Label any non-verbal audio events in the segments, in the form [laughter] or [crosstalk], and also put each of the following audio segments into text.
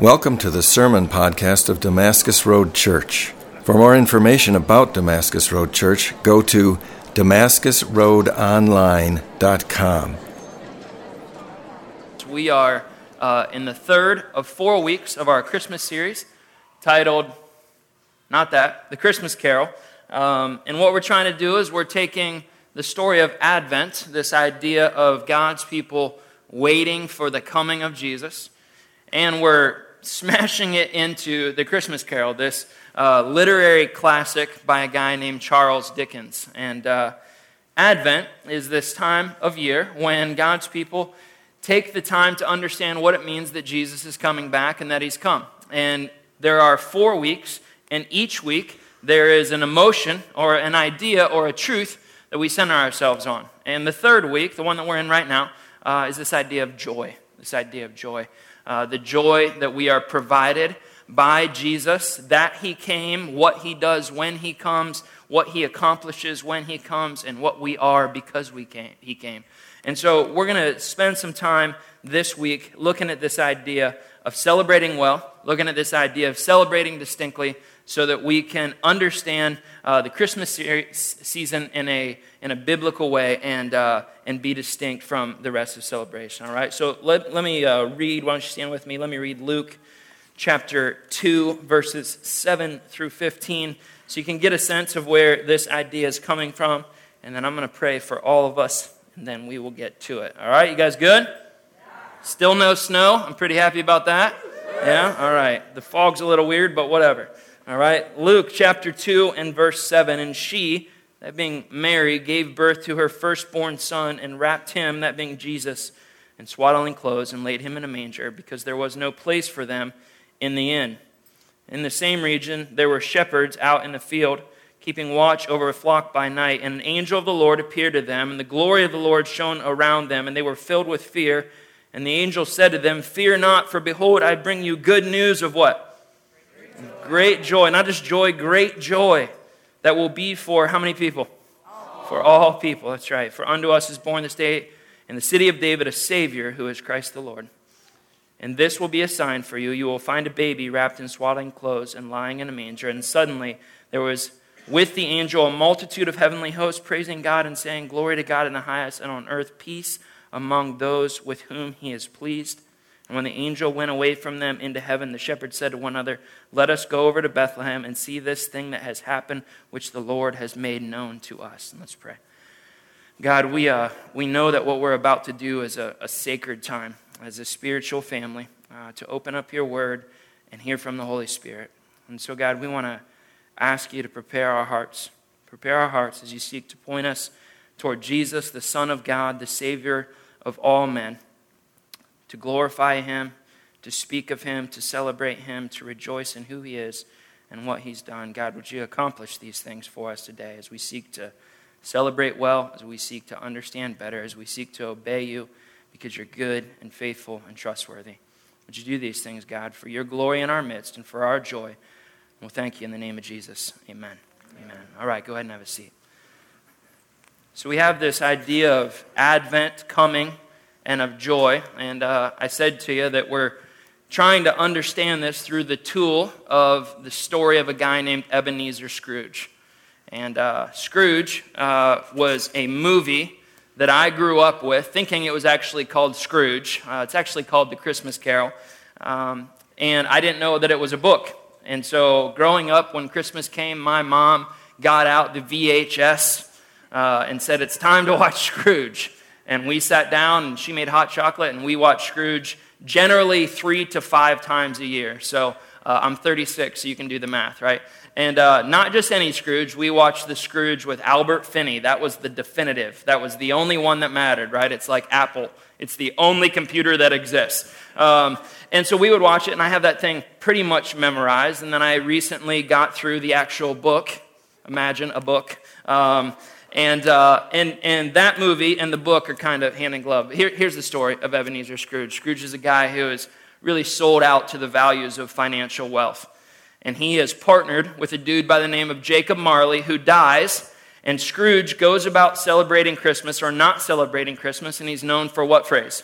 Welcome to the sermon podcast of Damascus Road Church. For more information about Damascus Road Church, go to damascusroadonline.com. We are uh, in the third of four weeks of our Christmas series titled, not that, The Christmas Carol. Um, and what we're trying to do is we're taking the story of Advent, this idea of God's people waiting for the coming of Jesus, and we're smashing it into the Christmas Carol, this uh, literary classic by a guy named Charles Dickens. And uh, Advent is this time of year when God's people take the time to understand what it means that Jesus is coming back and that he's come. And there are four weeks, and each week there is an emotion or an idea or a truth that we center ourselves on. And the third week, the one that we're in right now, uh, is this idea of joy. This idea of joy uh, the joy that we are provided by Jesus, that he came, what he does when he comes, what he accomplishes when he comes, and what we are because we came, he came. And so we're going to spend some time this week looking at this idea of celebrating well, looking at this idea of celebrating distinctly, so that we can understand uh, the Christmas season in a, in a biblical way and, uh, and be distinct from the rest of celebration. All right, so let, let me uh, read. Why don't you stand with me? Let me read Luke chapter 2, verses 7 through 15, so you can get a sense of where this idea is coming from. And then I'm going to pray for all of us, then we will get to it. All right, you guys good? Still no snow. I'm pretty happy about that. Yeah? All right. The fog's a little weird, but whatever. All right. Luke chapter 2 and verse 7. And she, that being Mary, gave birth to her firstborn son and wrapped him, that being Jesus, in swaddling clothes and laid him in a manger because there was no place for them in the inn. In the same region, there were shepherds out in the field, keeping watch over a flock by night. And an angel of the Lord appeared to them, and the glory of the Lord shone around them, and they were filled with fear. And the angel said to them, Fear not, for behold, I bring you good news of what? Great joy. Not just joy, great joy that will be for how many people? All. For all people. That's right. For unto us is born this day in the city of David a Savior who is Christ the Lord. And this will be a sign for you. You will find a baby wrapped in swaddling clothes and lying in a manger. And suddenly there was with the angel a multitude of heavenly hosts praising God and saying, Glory to God in the highest, and on earth peace among those with whom he is pleased. And when the angel went away from them into heaven, the shepherds said to one another, Let us go over to Bethlehem and see this thing that has happened, which the Lord has made known to us. And let's pray. God, we, uh, we know that what we're about to do is a, a sacred time as a spiritual family uh, to open up your word and hear from the Holy Spirit. And so, God, we want to ask you to prepare our hearts. Prepare our hearts as you seek to point us toward Jesus, the Son of God, the Savior of all men to glorify Him, to speak of Him, to celebrate Him, to rejoice in who He is and what He's done. God, would you accomplish these things for us today as we seek to celebrate well, as we seek to understand better, as we seek to obey you because you're good and faithful and trustworthy. Would you do these things, God, for your glory in our midst and for our joy? We'll thank you in the name of Jesus. Amen. Amen. All right, go ahead and have a seat. So we have this idea of Advent coming and of joy. And uh, I said to you that we're trying to understand this through the tool of the story of a guy named Ebenezer Scrooge. And uh, Scrooge uh, was a movie that I grew up with, thinking it was actually called Scrooge. Uh, it's actually called The Christmas Carol. Um, and I didn't know that it was a book. And so, growing up, when Christmas came, my mom got out the VHS uh, and said, It's time to watch Scrooge and we sat down and she made hot chocolate and we watched Scrooge generally three to five times a year. So uh, I'm 36, so you can do the math, right? And uh, not just any Scrooge, we watched the Scrooge with Albert Finney. That was the definitive. That was the only one that mattered, right? It's like Apple, it's the only computer that exists. Um, and so we would watch it, and I have that thing pretty much memorized. And then I recently got through the actual book. Imagine a book. Um, and, uh, and, and that movie and the book are kind of hand in glove. Here, here's the story of Ebenezer Scrooge. Scrooge is a guy who is really sold out to the values of financial wealth. And he is partnered with a dude by the name of Jacob Marley who dies. And Scrooge goes about celebrating Christmas or not celebrating Christmas. And he's known for what phrase?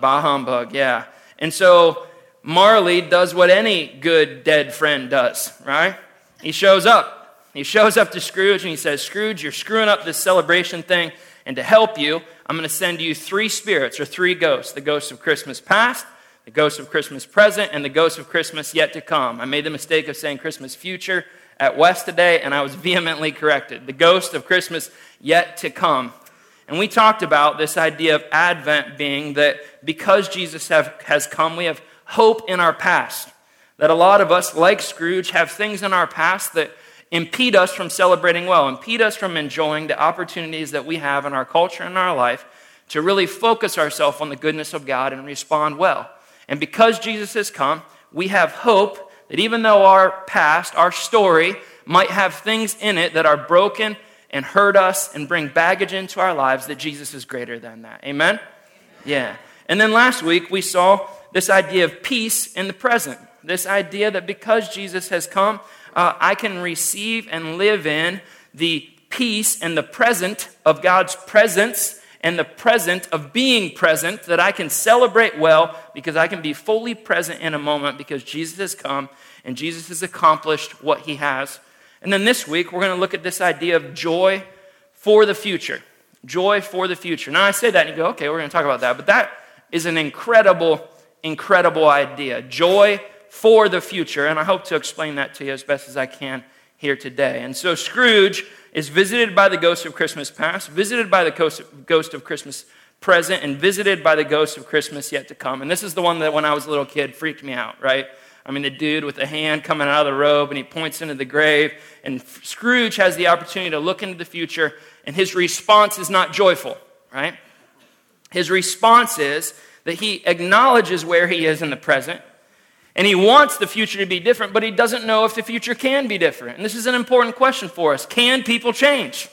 Bah humbug. Yeah. And so Marley does what any good dead friend does, right? He shows up. He shows up to Scrooge and he says, Scrooge, you're screwing up this celebration thing. And to help you, I'm going to send you three spirits or three ghosts the ghosts of Christmas past, the ghost of Christmas present, and the ghost of Christmas yet to come. I made the mistake of saying Christmas future at West today, and I was vehemently corrected. The ghost of Christmas yet to come. And we talked about this idea of Advent being that because Jesus have, has come, we have hope in our past. That a lot of us, like Scrooge, have things in our past that impede us from celebrating well, impede us from enjoying the opportunities that we have in our culture and our life to really focus ourselves on the goodness of God and respond well. And because Jesus has come, we have hope that even though our past, our story, might have things in it that are broken and hurt us and bring baggage into our lives, that Jesus is greater than that. Amen? Yeah. And then last week we saw this idea of peace in the present. This idea that because Jesus has come, uh, I can receive and live in the peace and the present of God's presence and the present of being present, that I can celebrate well because I can be fully present in a moment because Jesus has come and Jesus has accomplished what he has. And then this week, we're going to look at this idea of joy for the future. Joy for the future. Now, I say that and you go, okay, we're going to talk about that. But that is an incredible incredible idea joy for the future. And I hope to explain that to you as best as I can here today. And so Scrooge is visited by the ghost of Christmas past, visited by the ghost of Christmas present, and visited by the ghost of Christmas yet to come. And this is the one that when I was a little kid freaked me out, right? I mean, the dude with the hand coming out of the robe and he points into the grave. And Scrooge has the opportunity to look into the future, and his response is not joyful, right? His response is that he acknowledges where he is in the present and he wants the future to be different, but he doesn't know if the future can be different. And this is an important question for us. Can people change?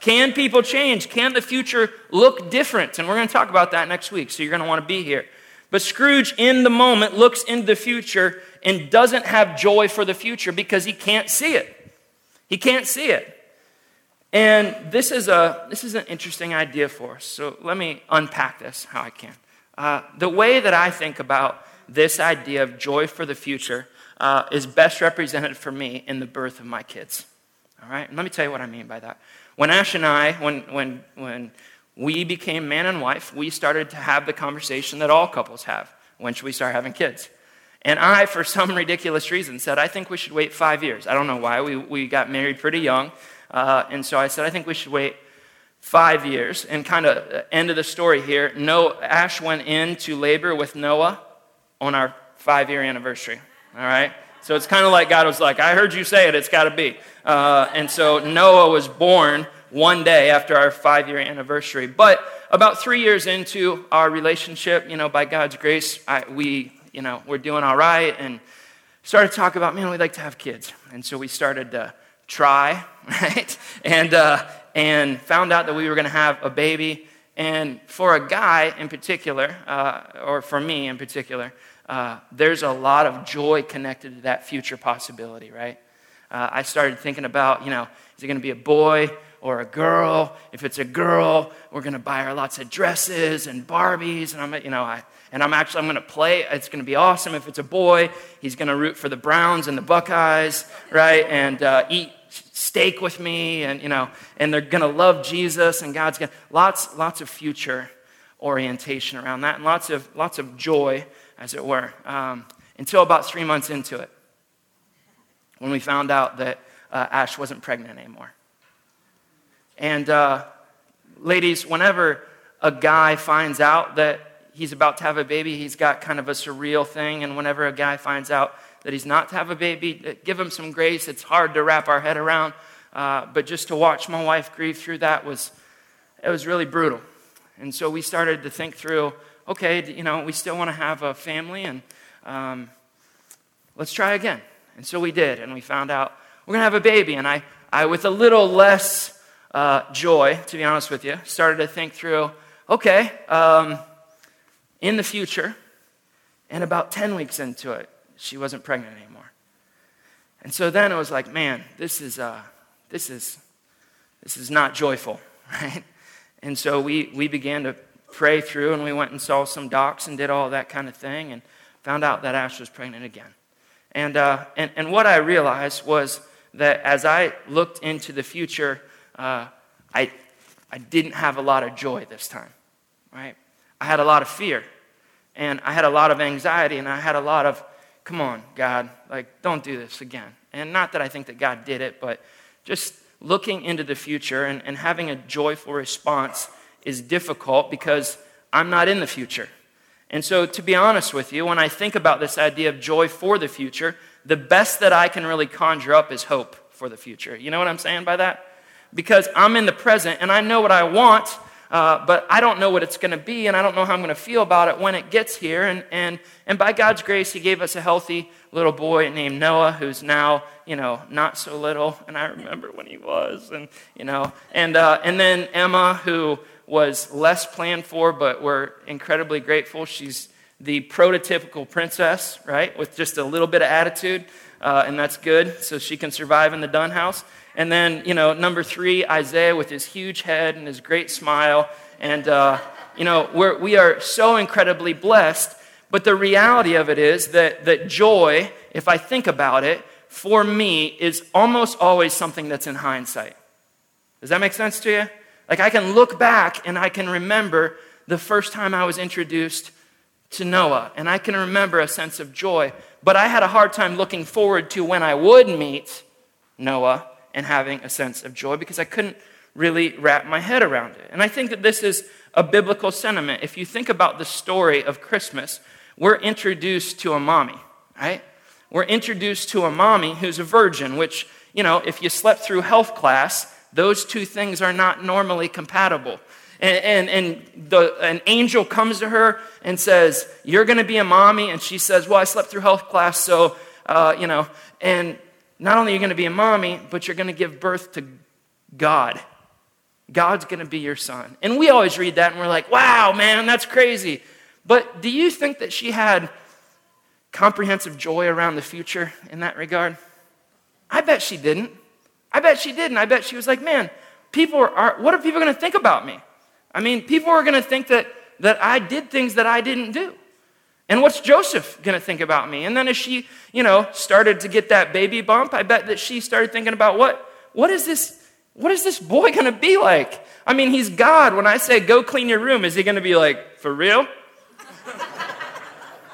Can people change? Can the future look different? And we're going to talk about that next week, so you're going to want to be here. But Scrooge, in the moment, looks into the future and doesn't have joy for the future because he can't see it. He can't see it. And this is, a, this is an interesting idea for us. So let me unpack this how I can. Uh, the way that I think about this idea of joy for the future uh, is best represented for me in the birth of my kids. All right? And let me tell you what I mean by that. When Ash and I, when, when, when we became man and wife, we started to have the conversation that all couples have. When should we start having kids? And I, for some [laughs] ridiculous reason, said, I think we should wait five years. I don't know why. We, we got married pretty young. Uh, and so I said, I think we should wait five years. And kind of end of the story here, Noah, Ash went into labor with Noah on our five year anniversary. All right? So it's kind of like God was like, I heard you say it, it's got to be. Uh, and so Noah was born one day after our five year anniversary. But about three years into our relationship, you know, by God's grace, I, we, you know, we're doing all right and started to talk about, man, we'd like to have kids. And so we started to try, [laughs] right? And, uh, and found out that we were going to have a baby. And for a guy in particular, uh, or for me in particular, uh, there's a lot of joy connected to that future possibility, right? Uh, I started thinking about, you know, is it going to be a boy or a girl? If it's a girl, we're going to buy her lots of dresses and Barbies, and I'm, you know, I, and I'm actually I'm going to play. It's going to be awesome. If it's a boy, he's going to root for the Browns and the Buckeyes, right? And uh, eat steak with me and you know and they're going to love jesus and god's going to lots lots of future orientation around that and lots of lots of joy as it were um, until about three months into it when we found out that uh, ash wasn't pregnant anymore and uh, ladies whenever a guy finds out that he's about to have a baby he's got kind of a surreal thing and whenever a guy finds out that he's not to have a baby. Uh, give him some grace. It's hard to wrap our head around. Uh, but just to watch my wife grieve through that was, it was really brutal. And so we started to think through, okay, you know, we still want to have a family and um, let's try again. And so we did. And we found out we're going to have a baby. And I, I with a little less uh, joy, to be honest with you, started to think through, okay, um, in the future, and about 10 weeks into it, she wasn't pregnant anymore. And so then it was like, man, this is, uh, this is, this is not joyful, [laughs] right? And so we, we began to pray through and we went and saw some docs and did all that kind of thing. And found out that Ash was pregnant again. And, uh, and, and what I realized was that as I looked into the future, uh, I, I didn't have a lot of joy this time, right? I had a lot of fear, and I had a lot of anxiety, and I had a lot of, come on, God, like, don't do this again. And not that I think that God did it, but just looking into the future and, and having a joyful response is difficult because I'm not in the future. And so, to be honest with you, when I think about this idea of joy for the future, the best that I can really conjure up is hope for the future. You know what I'm saying by that? Because I'm in the present and I know what I want, uh, but I don't know what it's going to be, and I don't know how I'm going to feel about it when it gets here. And, and, and by God's grace, He gave us a healthy little boy named Noah, who's now, you know, not so little. And I remember when he was, and, you know, and, uh, and then Emma, who was less planned for, but we're incredibly grateful. She's the prototypical princess, right, with just a little bit of attitude, uh, and that's good, so she can survive in the Dunn house. And then, you know, number three, Isaiah with his huge head and his great smile. And, uh, you know, we're, we are so incredibly blessed. But the reality of it is that, that joy, if I think about it, for me is almost always something that's in hindsight. Does that make sense to you? Like I can look back and I can remember the first time I was introduced to Noah, and I can remember a sense of joy. But I had a hard time looking forward to when I would meet Noah and having a sense of joy because I couldn't really wrap my head around it. And I think that this is a biblical sentiment. If you think about the story of Christmas, we're introduced to a mommy, right? We're introduced to a mommy who's a virgin, which, you know, if you slept through health class, those two things are not normally compatible. And, and, and the, an angel comes to her and says, You're going to be a mommy. And she says, Well, I slept through health class, so, uh, you know. And not only are you going to be a mommy, but you're going to give birth to God. God's going to be your son. And we always read that and we're like, Wow, man, that's crazy. But do you think that she had comprehensive joy around the future in that regard? I bet she didn't. I bet she didn't. I bet she was like, Man, people are, what are people going to think about me? I mean, people are going to think that, that I did things that I didn't do. And what's Joseph going to think about me? And then as she, you know, started to get that baby bump, I bet that she started thinking about what, what is this, what is this boy going to be like? I mean, he's God. When I say go clean your room, is he going to be like, for real?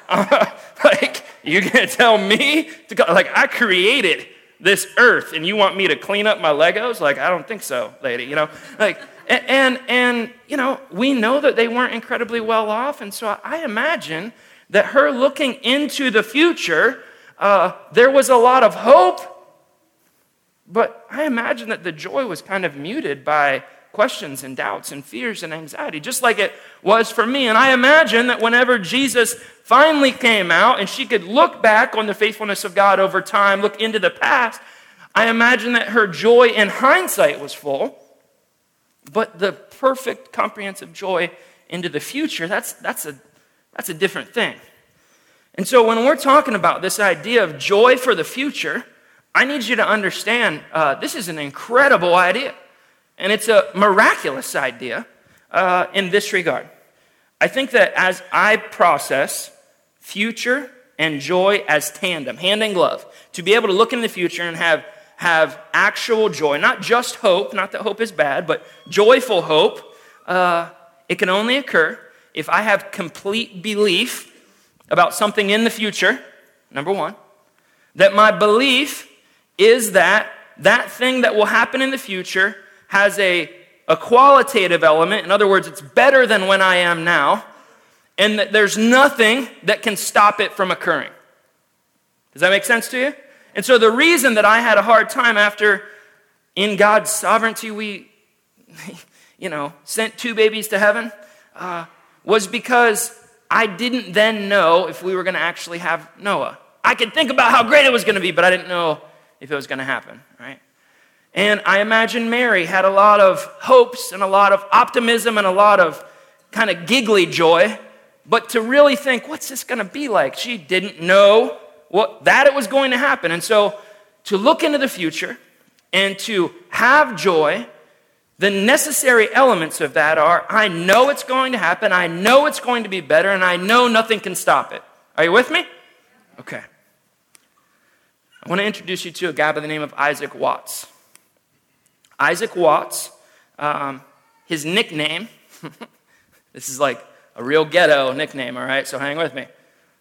uh, [laughs] like, you're going to tell me to go, like, I created this earth and you want me to clean up my Legos? Like, I don't think so, lady, you know? Like, and, and, and, you know, we know that they weren't incredibly well off. And so I imagine that her looking into the future, uh, there was a lot of hope. But I imagine that the joy was kind of muted by questions and doubts and fears and anxiety, just like it was for me. And I imagine that whenever Jesus finally came out and she could look back on the faithfulness of God over time, look into the past, I imagine that her joy in hindsight was full. But the perfect, comprehensive joy into the future, that's, that's, a, that's a different thing. And so when we're talking about this idea of joy for the future, I need you to understand uh, this is an incredible idea. And it's a miraculous idea uh, in this regard. I think that as I process future and joy as tandem, hand in glove, to be able to look in the future and have have actual joy, not just hope, not that hope is bad, but joyful hope, uh, it can only occur if I have complete belief about something in the future, number one, that my belief is that that thing that will happen in the future has a, a qualitative element. In other words, it's better than when I am now, and that there's nothing that can stop it from occurring. Does that make sense to you? And so the reason that I had a hard time after in God's sovereignty we, [laughs] you know, sent two babies to heaven uh, was because I didn't then know if we were going to actually have Noah. I could think about how great it was going to be, but I didn't know if it was going to happen, right? And I imagine Mary had a lot of hopes and a lot of optimism and a lot of kind of giggly joy, but to really think, what's this going to be like? She didn't know what, that it was going to happen. And so to look into the future and to have joy, the necessary elements of that are I know it's going to happen, I know it's going to be better, and I know nothing can stop it. Are you with me? Okay. I want to introduce you to a guy by the name of Isaac Watts. Isaac Watts, um, his nickname, [laughs] this is like a real ghetto nickname, all right? So hang with me.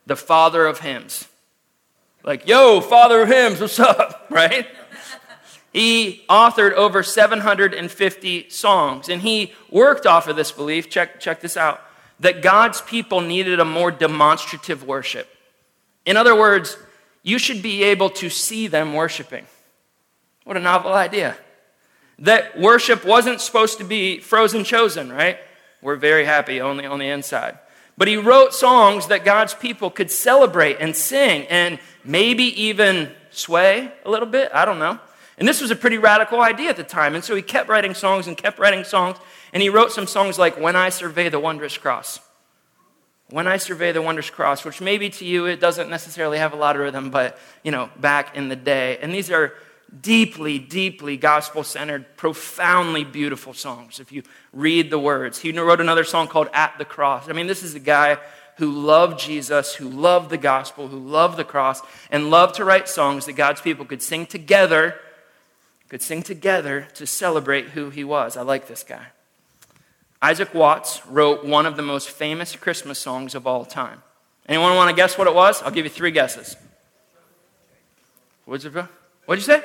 The father of hymns. Like, yo, father of hymns, what's up, [laughs] right? He authored over 750 songs, and he worked off of this belief. Check, check this out that God's people needed a more demonstrative worship. In other words, you should be able to see them worshiping. What a novel idea. That worship wasn't supposed to be frozen chosen, right? We're very happy only on the inside. But he wrote songs that God's people could celebrate and sing and maybe even sway a little bit. I don't know. And this was a pretty radical idea at the time. And so he kept writing songs and kept writing songs. And he wrote some songs like When I Survey the Wondrous Cross. When I Survey the Wondrous Cross, which maybe to you it doesn't necessarily have a lot of rhythm, but you know, back in the day. And these are deeply, deeply gospel centered, profoundly beautiful songs if you read the words. He wrote another song called At the Cross. I mean, this is a guy who loved Jesus, who loved the gospel, who loved the cross, and loved to write songs that God's people could sing together, could sing together to celebrate who he was. I like this guy. Isaac Watts wrote one of the most famous Christmas songs of all time. Anyone want to guess what it was? I'll give you three guesses. What'd you, what'd you say?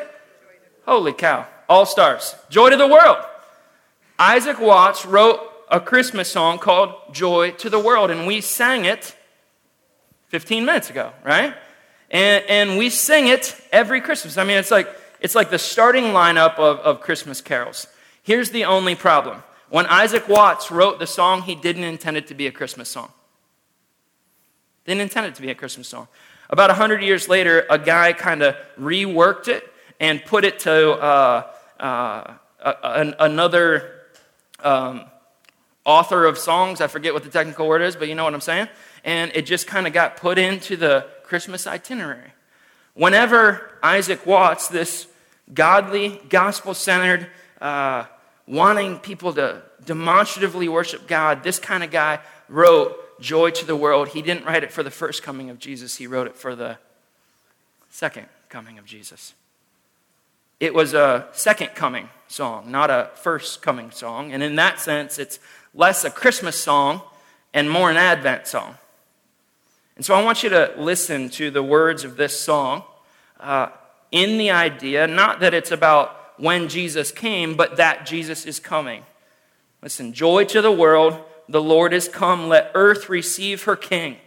Holy cow. All stars. Joy to the world. Isaac Watts wrote a Christmas song called Joy to the World, and we sang it 15 minutes ago, right? And, and we sing it every Christmas. I mean, it's like, it's like the starting lineup of, of Christmas carols. Here's the only problem. When Isaac Watts wrote the song, he didn't intend it to be a Christmas song. Didn't intend it to be a Christmas song. About 100 years later, a guy kind of reworked it and put it to uh, uh, a, another um, author of songs. I forget what the technical word is, but you know what I'm saying? And it just kind of got put into the Christmas itinerary. Whenever Isaac Watts, this godly, gospel centered, uh, wanting people to demonstratively worship God, this kind of guy wrote Joy to the World. He didn't write it for the first coming of Jesus, he wrote it for the second coming of Jesus. It was a second coming song, not a first coming song. And in that sense, it's less a Christmas song and more an Advent song. And so I want you to listen to the words of this song uh, in the idea, not that it's about when Jesus came, but that Jesus is coming. Listen, joy to the world, the Lord is come. Let earth receive her King.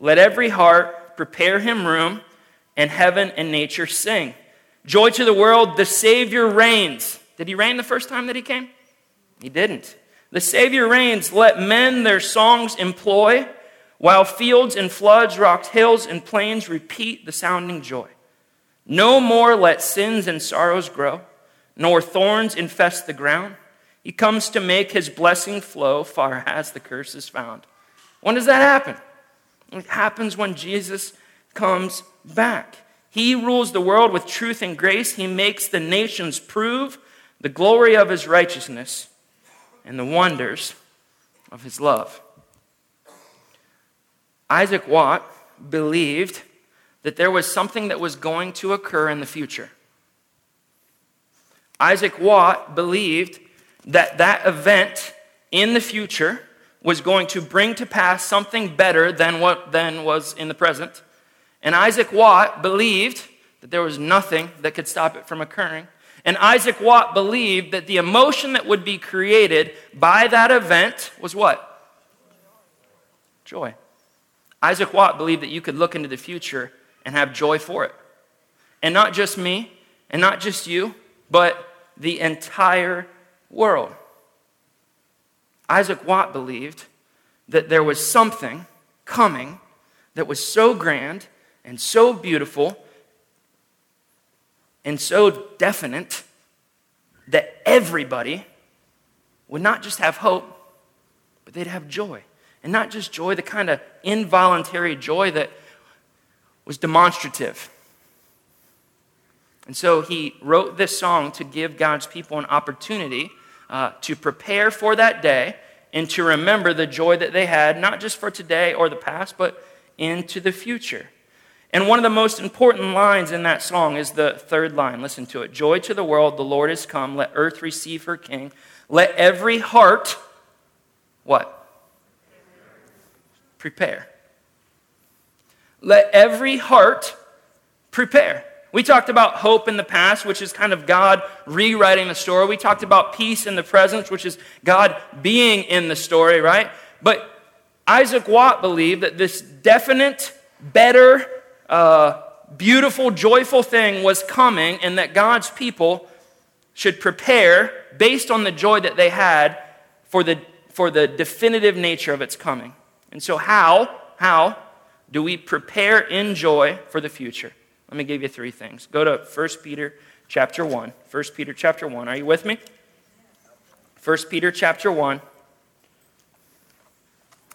Let every heart prepare him room, and heaven and nature sing. Joy to the world, the Savior reigns. Did he reign the first time that he came? He didn't. The Savior reigns. Let men their songs employ, while fields and floods, rocked hills and plains repeat the sounding joy. No more let sins and sorrows grow, nor thorns infest the ground. He comes to make his blessing flow far as the curse is found. When does that happen? It happens when Jesus comes back. He rules the world with truth and grace. He makes the nations prove the glory of his righteousness and the wonders of his love. Isaac Watt believed that there was something that was going to occur in the future. Isaac Watt believed that that event in the future was going to bring to pass something better than what then was in the present. And Isaac Watt believed that there was nothing that could stop it from occurring. And Isaac Watt believed that the emotion that would be created by that event was what? Joy. Isaac Watt believed that you could look into the future and have joy for it. And not just me, and not just you, but the entire world. Isaac Watt believed that there was something coming that was so grand and so beautiful and so definite that everybody would not just have hope, but they'd have joy. And not just joy, the kind of involuntary joy that was demonstrative. And so he wrote this song to give God's people an opportunity uh, to prepare for that day and to remember the joy that they had, not just for today or the past, but into the future. And one of the most important lines in that song is the third line. Listen to it. Joy to the world, the Lord is come. Let earth receive her king. Let every heart, what? Prepare. Let every heart prepare. We talked about hope in the past, which is kind of God rewriting the story. We talked about peace in the present, which is God being in the story, right? But Isaac Watt believed that this definite, better, uh, beautiful, joyful thing was coming, and that God's people should prepare based on the joy that they had for the, for the definitive nature of its coming. And so, how, how do we prepare in joy for the future? Let me give you three things. Go to 1 Peter chapter 1. 1 Peter chapter 1. Are you with me? 1 Peter chapter 1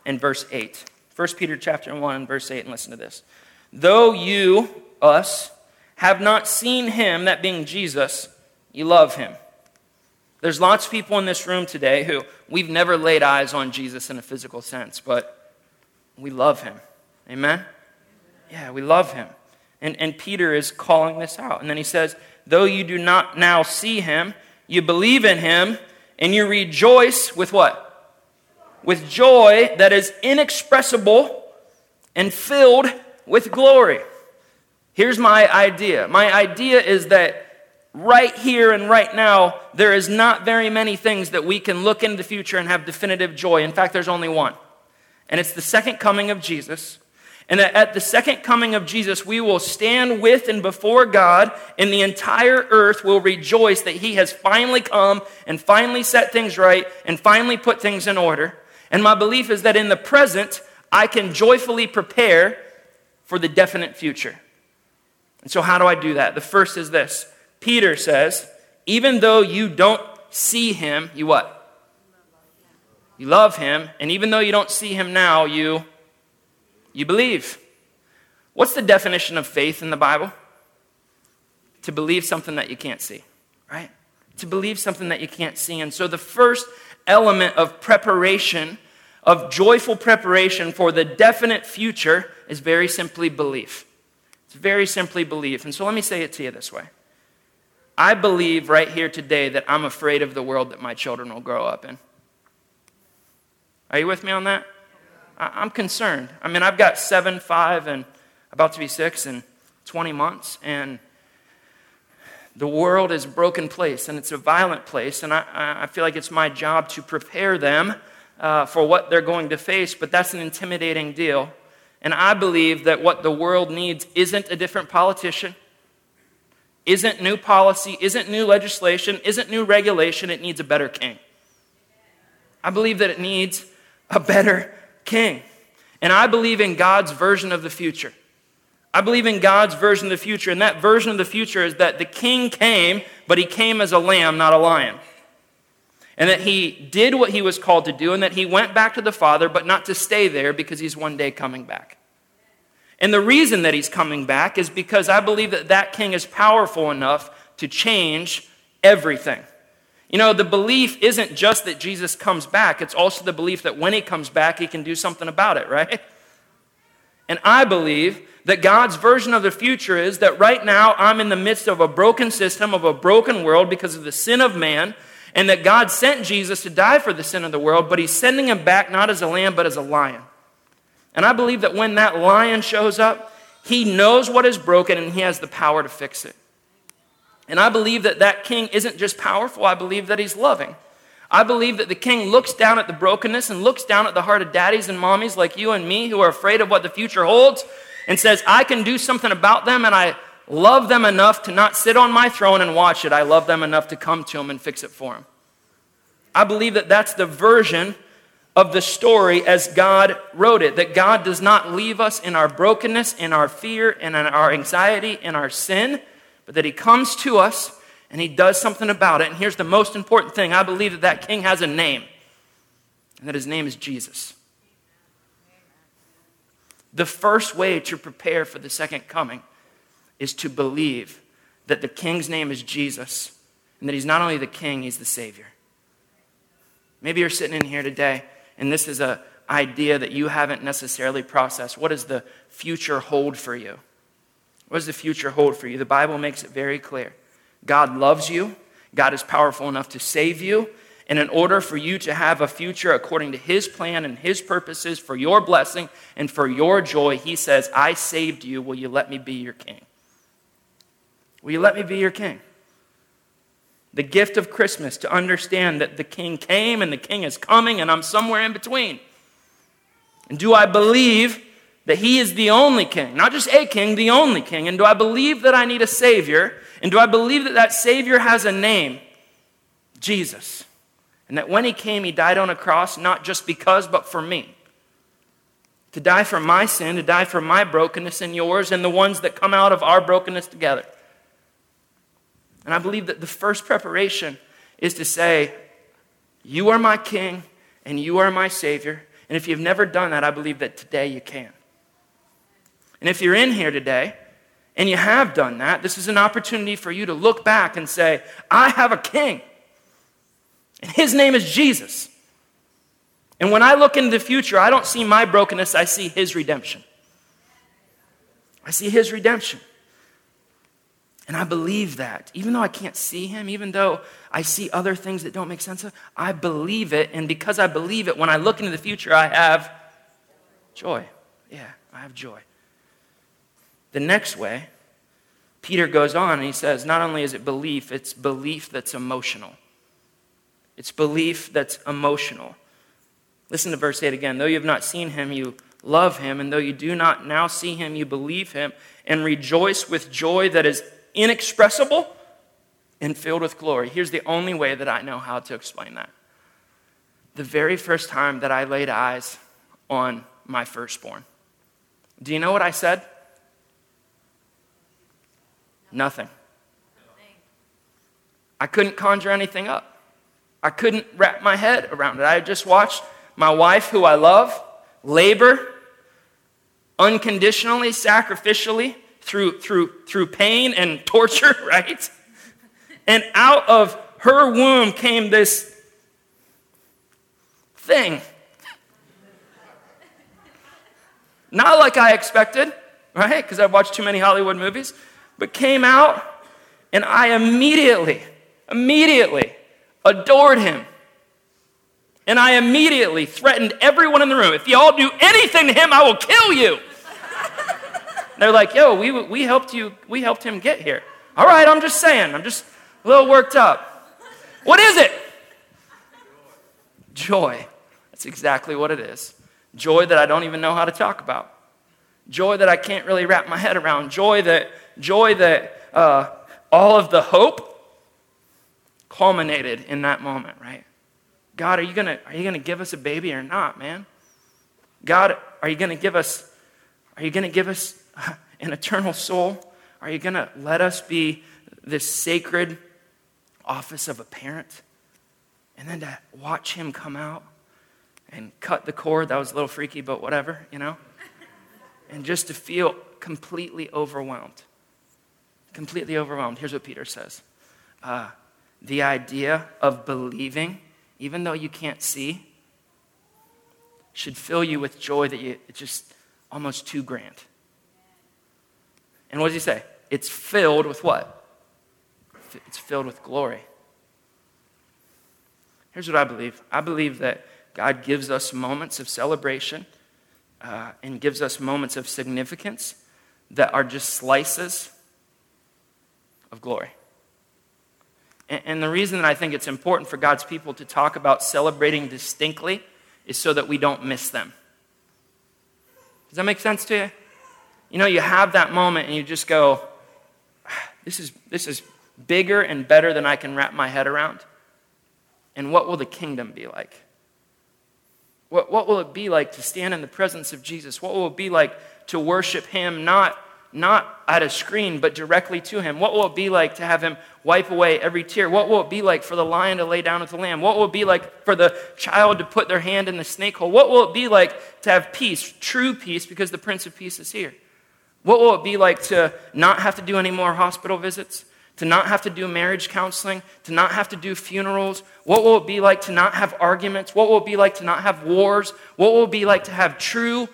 and verse 8. 1 Peter chapter 1 and verse 8 and listen to this. Though you, us, have not seen him, that being Jesus, you love him. There's lots of people in this room today who we've never laid eyes on Jesus in a physical sense, but we love him. Amen? Yeah, we love him. And, and Peter is calling this out. And then he says, Though you do not now see him, you believe in him, and you rejoice with what? With joy that is inexpressible and filled with glory. Here's my idea. My idea is that right here and right now, there is not very many things that we can look into the future and have definitive joy. In fact, there's only one. And it's the second coming of Jesus. And that at the second coming of Jesus, we will stand with and before God, and the entire earth will rejoice that He has finally come and finally set things right and finally put things in order. And my belief is that in the present, I can joyfully prepare for the definite future. And so, how do I do that? The first is this Peter says, even though you don't see him, you what? You love him. And even though you don't see him now, you, you believe. What's the definition of faith in the Bible? To believe something that you can't see, right? To believe something that you can't see. And so the first element of preparation, of joyful preparation for the definite future, is very simply belief. It's very simply belief. And so let me say it to you this way I believe right here today that I'm afraid of the world that my children will grow up in. Are you with me on that? I'm concerned. I mean, I've got seven, five, and about to be six in 20 months, and the world is a broken place and it's a violent place, and I, I feel like it's my job to prepare them uh, for what they're going to face, but that's an intimidating deal. And I believe that what the world needs isn't a different politician, isn't new policy, isn't new legislation, isn't new regulation. It needs a better king. I believe that it needs a better king. And I believe in God's version of the future. I believe in God's version of the future. And that version of the future is that the king came, but he came as a lamb, not a lion. And that he did what he was called to do, and that he went back to the Father, but not to stay there because he's one day coming back. And the reason that he's coming back is because I believe that that king is powerful enough to change everything. You know, the belief isn't just that Jesus comes back, it's also the belief that when he comes back, he can do something about it, right? And I believe that God's version of the future is that right now I'm in the midst of a broken system, of a broken world because of the sin of man, and that God sent Jesus to die for the sin of the world, but he's sending him back not as a lamb, but as a lion. And I believe that when that lion shows up, he knows what is broken and he has the power to fix it. And I believe that that king isn't just powerful, I believe that he's loving. I believe that the king looks down at the brokenness and looks down at the heart of daddies and mommies like you and me who are afraid of what the future holds and says, I can do something about them and I love them enough to not sit on my throne and watch it. I love them enough to come to them and fix it for them. I believe that that's the version of the story as God wrote it. That God does not leave us in our brokenness, in our fear, and in our anxiety, in our sin but that he comes to us and he does something about it. And here's the most important thing I believe that that king has a name, and that his name is Jesus. The first way to prepare for the second coming is to believe that the king's name is Jesus and that he's not only the king, he's the Savior. Maybe you're sitting in here today and this is a, idea that you haven't necessarily processed. What does the future hold for you? What does the future hold for you? The Bible makes it very clear. God loves you, God is powerful enough to save you. And in order for you to have a future according to His plan and His purposes for your blessing and for your joy, He says, I saved you. Will you let me be your king? Will you let me be your king? The gift of Christmas to understand that the king came and the king is coming and I'm somewhere in between. And do I believe that he is the only king? Not just a king, the only king. And do I believe that I need a savior? And do I believe that that savior has a name? Jesus. And that when he came, he died on a cross, not just because, but for me. To die for my sin, to die for my brokenness and yours, and the ones that come out of our brokenness together. And I believe that the first preparation is to say, You are my king, and you are my savior. And if you've never done that, I believe that today you can. And if you're in here today and you have done that, this is an opportunity for you to look back and say, I have a king. And his name is Jesus. And when I look into the future, I don't see my brokenness, I see his redemption. I see his redemption. And I believe that. Even though I can't see him, even though I see other things that don't make sense, I believe it. And because I believe it, when I look into the future, I have joy. Yeah, I have joy. The next way, Peter goes on and he says, not only is it belief, it's belief that's emotional. It's belief that's emotional. Listen to verse 8 again. Though you have not seen him, you love him. And though you do not now see him, you believe him and rejoice with joy that is inexpressible and filled with glory. Here's the only way that I know how to explain that. The very first time that I laid eyes on my firstborn, do you know what I said? Nothing. I couldn't conjure anything up. I couldn't wrap my head around it. I just watched my wife, who I love, labor unconditionally, sacrificially, through, through, through pain and [laughs] torture, right? And out of her womb came this thing. Not like I expected, right? Because I've watched too many Hollywood movies, but came out and I immediately, immediately adored him. And I immediately threatened everyone in the room if y'all do anything to him, I will kill you. [laughs] They're like, yo, we, we helped you, we helped him get here. All right, I'm just saying, I'm just a little worked up. What is it? Joy. That's exactly what it is. Joy that I don't even know how to talk about. Joy that I can't really wrap my head around. Joy that, joy that uh, all of the hope culminated in that moment, right? God, are you gonna are you gonna give us a baby or not, man? God, are you gonna give us are you gonna give us [laughs] an eternal soul? Are you to let us be this sacred office of a parent? And then to watch him come out and cut the cord, that was a little freaky, but whatever, you know? And just to feel completely overwhelmed. Completely overwhelmed. Here's what Peter says uh, The idea of believing, even though you can't see, should fill you with joy that you, it's just almost too grand. And what does he say? It's filled with what? It's filled with glory. Here's what I believe I believe that God gives us moments of celebration uh, and gives us moments of significance that are just slices of glory. And, and the reason that I think it's important for God's people to talk about celebrating distinctly is so that we don't miss them. Does that make sense to you? You know, you have that moment and you just go, this is, this is bigger and better than I can wrap my head around. And what will the kingdom be like? What, what will it be like to stand in the presence of Jesus? What will it be like to worship Him not not at a screen, but directly to him? What will it be like to have him wipe away every tear? What will it be like for the lion to lay down with the lamb? What will it be like for the child to put their hand in the snake hole? What will it be like to have peace, true peace, because the Prince of Peace is here? What will it be like to not have to do any more hospital visits? To not have to do marriage counseling, to not have to do funerals? What will it be like to not have arguments? What will it be like to not have wars? What will it be like to have true,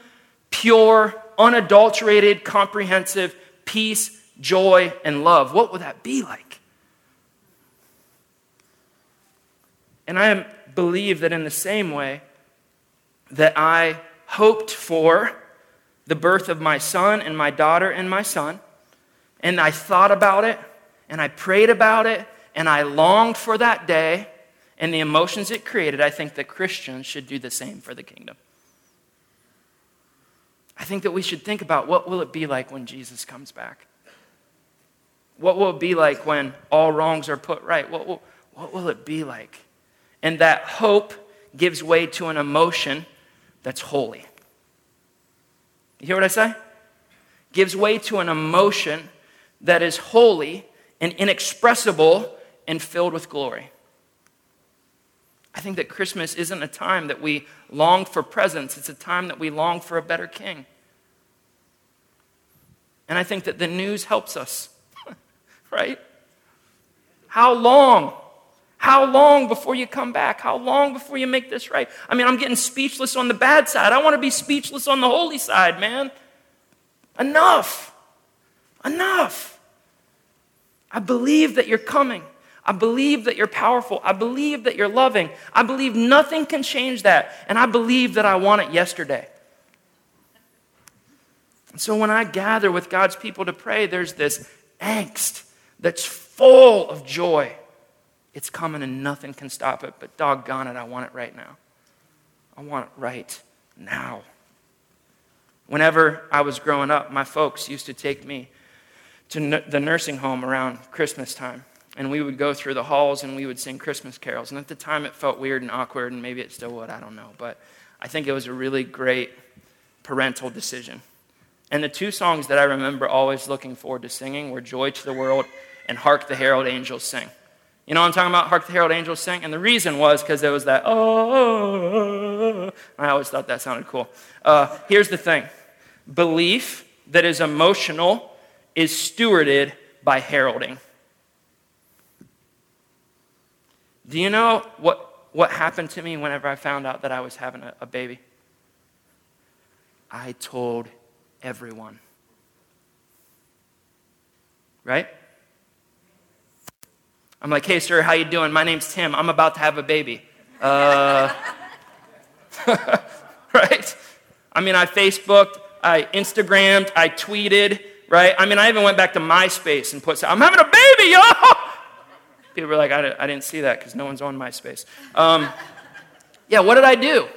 pure, unadulterated, comprehensive peace, joy, and love? What will that be like? And I believe that in the same way that I hoped for the birth of my son and my daughter and my son, and I thought about it, and I prayed about it, and I longed for that day and the emotions it created, I think that Christians should do the same for the kingdom. I think that we should think about what will it be like when Jesus comes back? What will it be like when all wrongs are put right? What will, what will it be like? And that hope gives way to an emotion that's holy. You hear what I say? Gives way to an emotion that is holy and inexpressible and filled with glory. I think that Christmas isn't a time that we long for presents, it's a time that we long for a better king. And I think that the news helps us, [laughs] right? How long? How long before you come back? How long before you make this right? I mean, I'm getting speechless on the bad side. I want to be speechless on the holy side, man. Enough. Enough. I believe that you're coming. I believe that you're powerful. I believe that you're loving. I believe nothing can change that. And I believe that I want it yesterday. And so when I gather with God's people to pray, there's this angst that's full of joy. It's coming and nothing can stop it, but doggone it, I want it right now. I want it right now. Whenever I was growing up, my folks used to take me to the nursing home around Christmas time. And we would go through the halls and we would sing Christmas carols. And at the time it felt weird and awkward, and maybe it still would, I don't know. But I think it was a really great parental decision. And the two songs that I remember always looking forward to singing were Joy to the World and Hark the Herald Angels Sing. You know what I'm talking about? Hark the Herald Angels Sing? And the reason was because there was that, oh, I always thought that sounded cool. Uh, here's the thing belief that is emotional is stewarded by heralding. Do you know what, what happened to me whenever I found out that I was having a, a baby? I told everyone. Right? I'm like, hey, sir, how you doing? My name's Tim. I'm about to have a baby. Uh, [laughs] right? I mean, I Facebooked, I Instagrammed, I tweeted, right? I mean, I even went back to MySpace and put, I'm having a baby, yo! [laughs] People were like, I, I didn't see that because no one's on MySpace. Um, yeah, what did I do?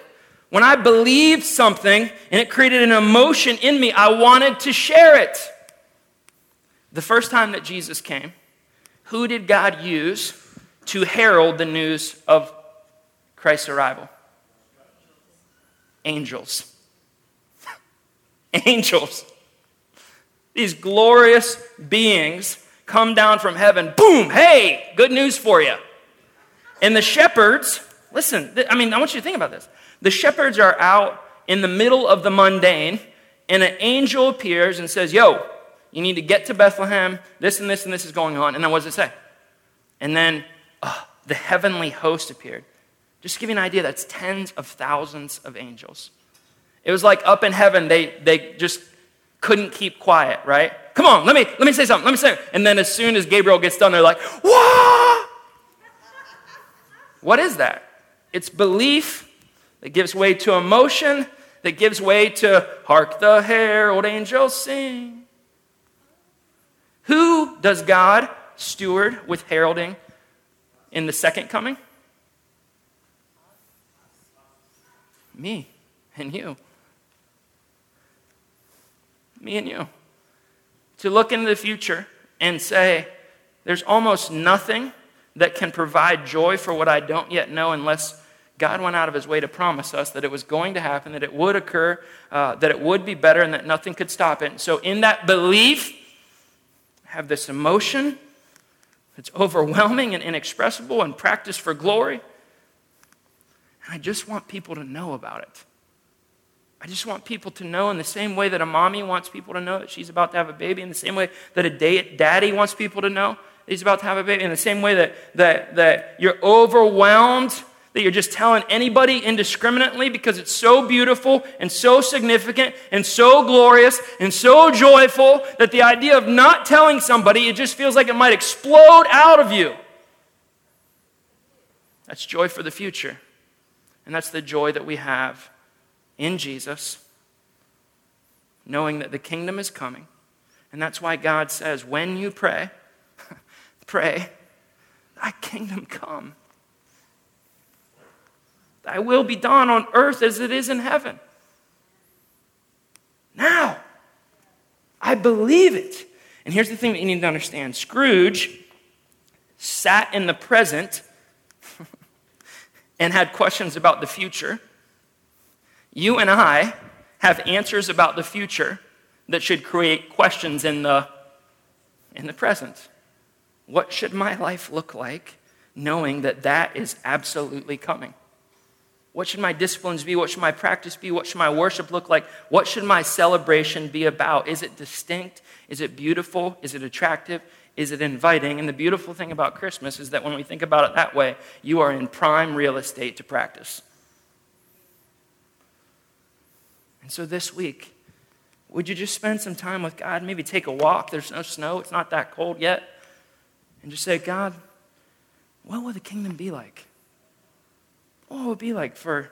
When I believed something and it created an emotion in me, I wanted to share it. The first time that Jesus came, who did God use to herald the news of Christ's arrival? Angels. [laughs] Angels. These glorious beings come down from heaven. Boom, hey, good news for you. And the shepherds, listen, I mean, I want you to think about this. The shepherds are out in the middle of the mundane, and an angel appears and says, Yo, you need to get to Bethlehem. This and this and this is going on. And then what does it say? And then uh, the heavenly host appeared. Just to give you an idea, that's tens of thousands of angels. It was like up in heaven, they, they just couldn't keep quiet, right? Come on, let me, let me say something. Let me say. And then as soon as Gabriel gets done, they're like, Whoa! What is that? It's belief that gives way to emotion, that gives way to hark the herald angels sing. Who does God steward with heralding in the second coming? Me and you me and you, to look into the future and say, there's almost nothing that can provide joy for what I don't yet know unless God went out of his way to promise us that it was going to happen, that it would occur, uh, that it would be better, and that nothing could stop it. so, in that belief, have this emotion that's overwhelming and inexpressible and practice for glory. And I just want people to know about it. I just want people to know in the same way that a mommy wants people to know that she's about to have a baby, in the same way that a daddy wants people to know he's about to have a baby. In the same way that, that, that you're overwhelmed, that you're just telling anybody indiscriminately because it's so beautiful and so significant and so glorious and so joyful that the idea of not telling somebody, it just feels like it might explode out of you. That's joy for the future. And that's the joy that we have in Jesus, knowing that the kingdom is coming. And that's why God says, when you pray, [laughs] pray, thy kingdom come. Thy will be done on earth as it is in heaven. Now, I believe it. And here's the thing that you need to understand Scrooge sat in the present [laughs] and had questions about the future. You and I have answers about the future that should create questions in the, in the present. What should my life look like knowing that that is absolutely coming? What should my disciplines be? What should my practice be? What should my worship look like? What should my celebration be about? Is it distinct? Is it beautiful? Is it attractive? Is it inviting? And the beautiful thing about Christmas is that when we think about it that way, you are in prime real estate to practice. And so this week, would you just spend some time with God? Maybe take a walk. There's no snow, it's not that cold yet. And just say, God, what will the kingdom be like? What will it be like for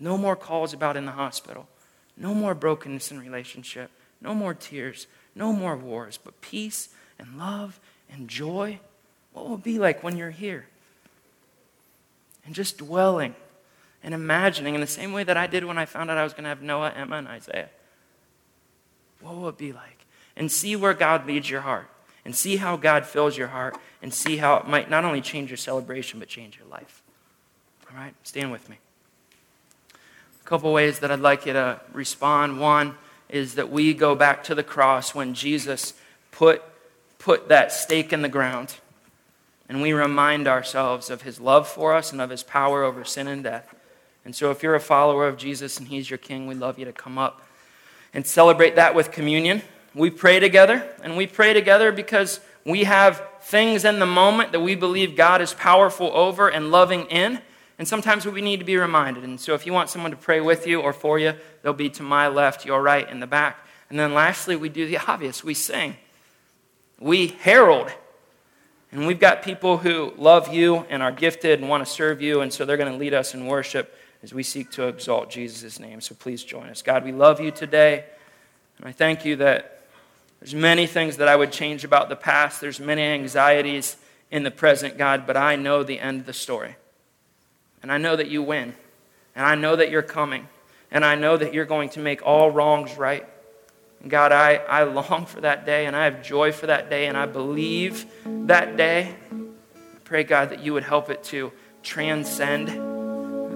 no more calls about in the hospital, no more brokenness in relationship, no more tears, no more wars, but peace and love and joy? What will it be like when you're here? And just dwelling and imagining in the same way that I did when I found out I was going to have Noah, Emma, and Isaiah. What will it be like? And see where God leads your heart, and see how God fills your heart, and see how it might not only change your celebration, but change your life. All right? Stand with me. A couple ways that I'd like you to respond. One is that we go back to the cross when Jesus put, put that stake in the ground, and we remind ourselves of his love for us and of his power over sin and death. And so, if you're a follower of Jesus and He's your King, we'd love you to come up and celebrate that with communion. We pray together, and we pray together because we have things in the moment that we believe God is powerful over and loving in. And sometimes we need to be reminded. And so, if you want someone to pray with you or for you, they'll be to my left, your right, in the back. And then lastly, we do the obvious we sing, we herald. And we've got people who love you and are gifted and want to serve you, and so they're going to lead us in worship as we seek to exalt Jesus' name. So please join us. God, we love you today. And I thank you that there's many things that I would change about the past. There's many anxieties in the present, God, but I know the end of the story. And I know that you win. And I know that you're coming. And I know that you're going to make all wrongs right. And God, I, I long for that day and I have joy for that day and I believe that day. I pray, God, that you would help it to transcend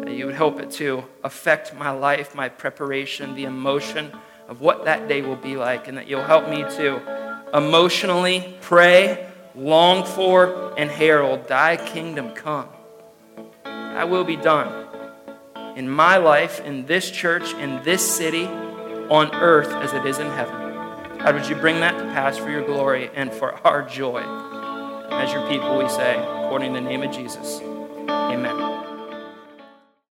that you would help it to affect my life, my preparation, the emotion of what that day will be like, and that you'll help me to emotionally pray, long for, and herald Thy kingdom come. Thy will be done in my life, in this church, in this city, on earth as it is in heaven. God, would you bring that to pass for your glory and for our joy? As your people, we say, according to the name of Jesus, amen.